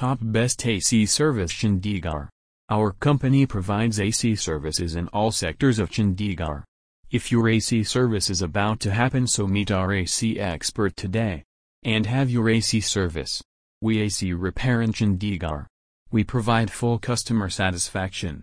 Top Best AC Service Chandigarh. Our company provides AC services in all sectors of Chandigarh. If your AC service is about to happen so meet our AC expert today. And have your AC service. We AC repair in Chandigarh. We provide full customer satisfaction.